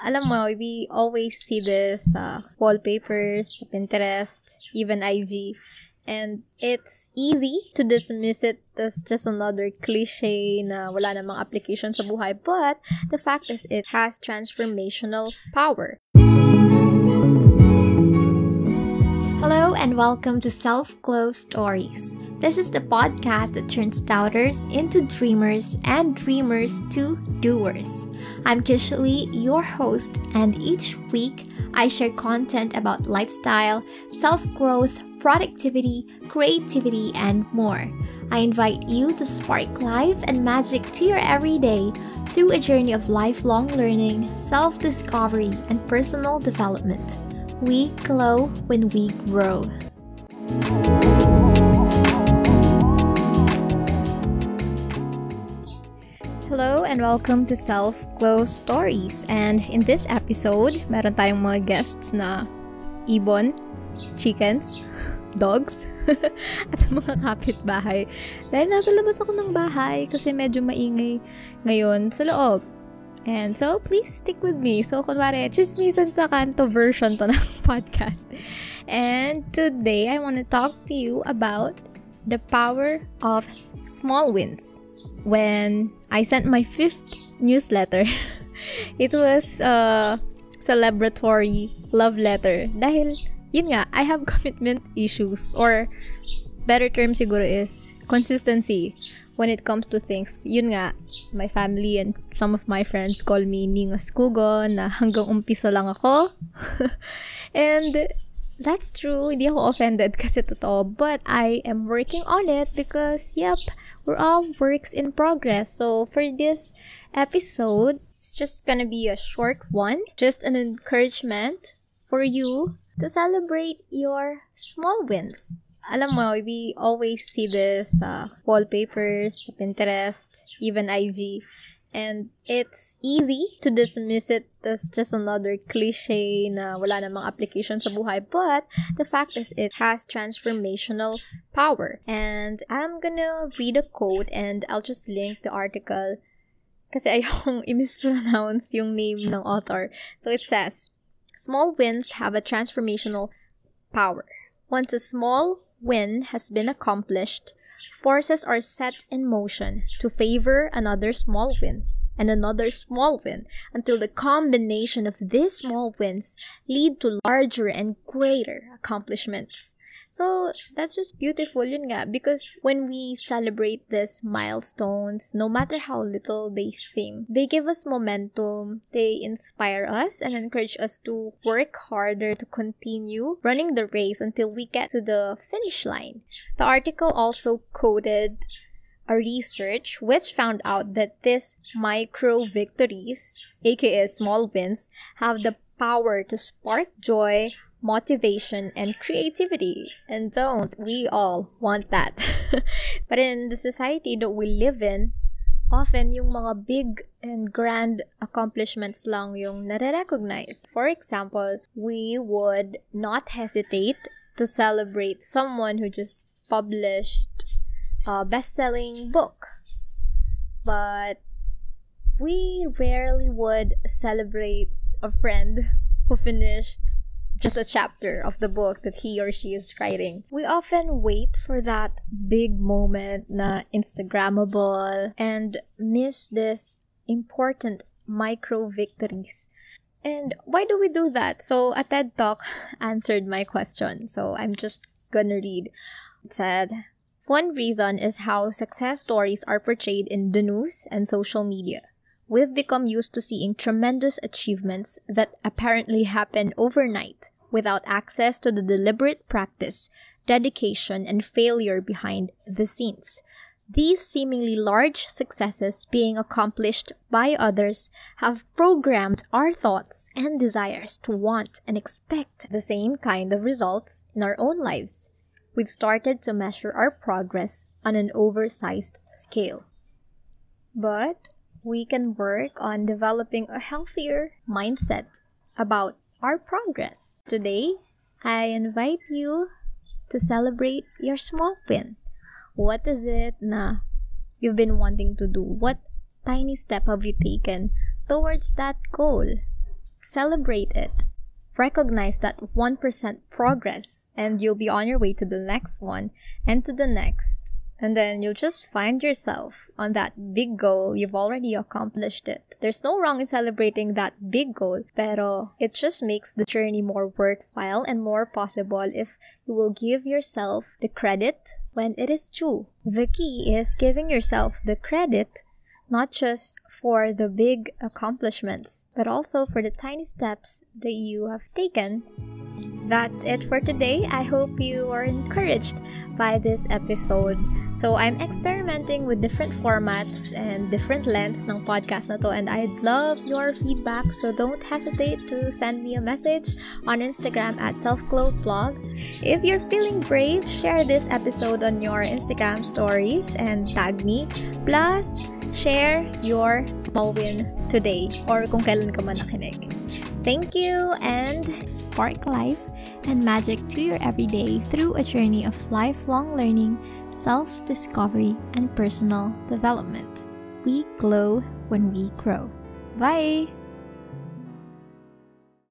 alam mo, we always see this uh, wallpapers, Pinterest, even IG. And it's easy to dismiss it as just another cliche na wala namang application sa buhay. But the fact is it has transformational power. Hello and welcome to Self Glow Stories. This is the podcast that turns doubters into dreamers and dreamers to doers. I'm Kishali, your host, and each week I share content about lifestyle, self growth, productivity, creativity, and more. I invite you to spark life and magic to your everyday through a journey of lifelong learning, self discovery, and personal development. We glow when we grow. Hello and welcome to Self Glow Stories. And in this episode, meron tayong mga guests na ibon, chickens, dogs, at mga kapitbahay. Dahil nasa labas ako ng bahay kasi medyo maingay ngayon sa loob. And so, please stick with me. So, kunwari, chismisan sa kanto version to ng podcast. And today, I want to talk to you about the power of small wins when I sent my fifth newsletter. it was a celebratory love letter. Dahil, yun nga, I have commitment issues. Or, better term siguro is consistency when it comes to things. Yun nga, my family and some of my friends call me Ningas Kugo na hanggang umpisa lang ako. and that's true. Hindi ako offended kasi totoo. But I am working on it because, yep, we're all works in progress. So for this episode, it's just gonna be a short one, just an encouragement for you to celebrate your small wins. Alam mo, we always see this uh, wallpapers, Pinterest, even IG. And it's easy to dismiss it as just another cliche na wala namang application sa buhay. But the fact is it has transformational power. And I'm gonna read a quote and I'll just link the article kasi ayokong i-mispronounce yung name ng author. So it says, Small wins have a transformational power. Once a small win has been accomplished, forces are set in motion to favor another small win and another small win until the combination of these small wins lead to larger and greater accomplishments. So that's just beautiful yun nga because when we celebrate these milestones, no matter how little they seem, they give us momentum, they inspire us and encourage us to work harder to continue running the race until we get to the finish line. The article also quoted a research which found out that these micro victories, aka small wins, have the power to spark joy, motivation, and creativity. And don't we all want that? but in the society that we live in, often yung mga big and grand accomplishments lang yung nare-recognize. For example, we would not hesitate to celebrate someone who just published a best-selling book. But we rarely would celebrate a friend who finished just a chapter of the book that he or she is writing. We often wait for that big moment na Instagrammable and miss this important micro victories. And why do we do that? So a TED Talk answered my question. So I'm just gonna read. It said, one reason is how success stories are portrayed in the news and social media. We've become used to seeing tremendous achievements that apparently happen overnight without access to the deliberate practice, dedication, and failure behind the scenes. These seemingly large successes being accomplished by others have programmed our thoughts and desires to want and expect the same kind of results in our own lives. We've started to measure our progress on an oversized scale. But we can work on developing a healthier mindset about our progress. Today, I invite you to celebrate your small win. What is it na you've been wanting to do? What tiny step have you taken towards that goal? celebrate it. Recognize that 1% progress, and you'll be on your way to the next one and to the next. And then you'll just find yourself on that big goal. You've already accomplished it. There's no wrong in celebrating that big goal, pero it just makes the journey more worthwhile and more possible if you will give yourself the credit when it is due. The key is giving yourself the credit not just for the big accomplishments, but also for the tiny steps that you have taken. That's it for today. I hope you are encouraged by this episode. So I'm experimenting with different formats and different lengths ng podcast na to and I'd love your feedback so don't hesitate to send me a message on Instagram at selfglowblog. If you're feeling brave, share this episode on your Instagram stories and tag me. Plus, share your small win today or kung kailan ka man nakinig. Thank you and spark life and magic to your everyday through a journey of lifelong learning self discovery, and personal development. We glow when we grow. Bye!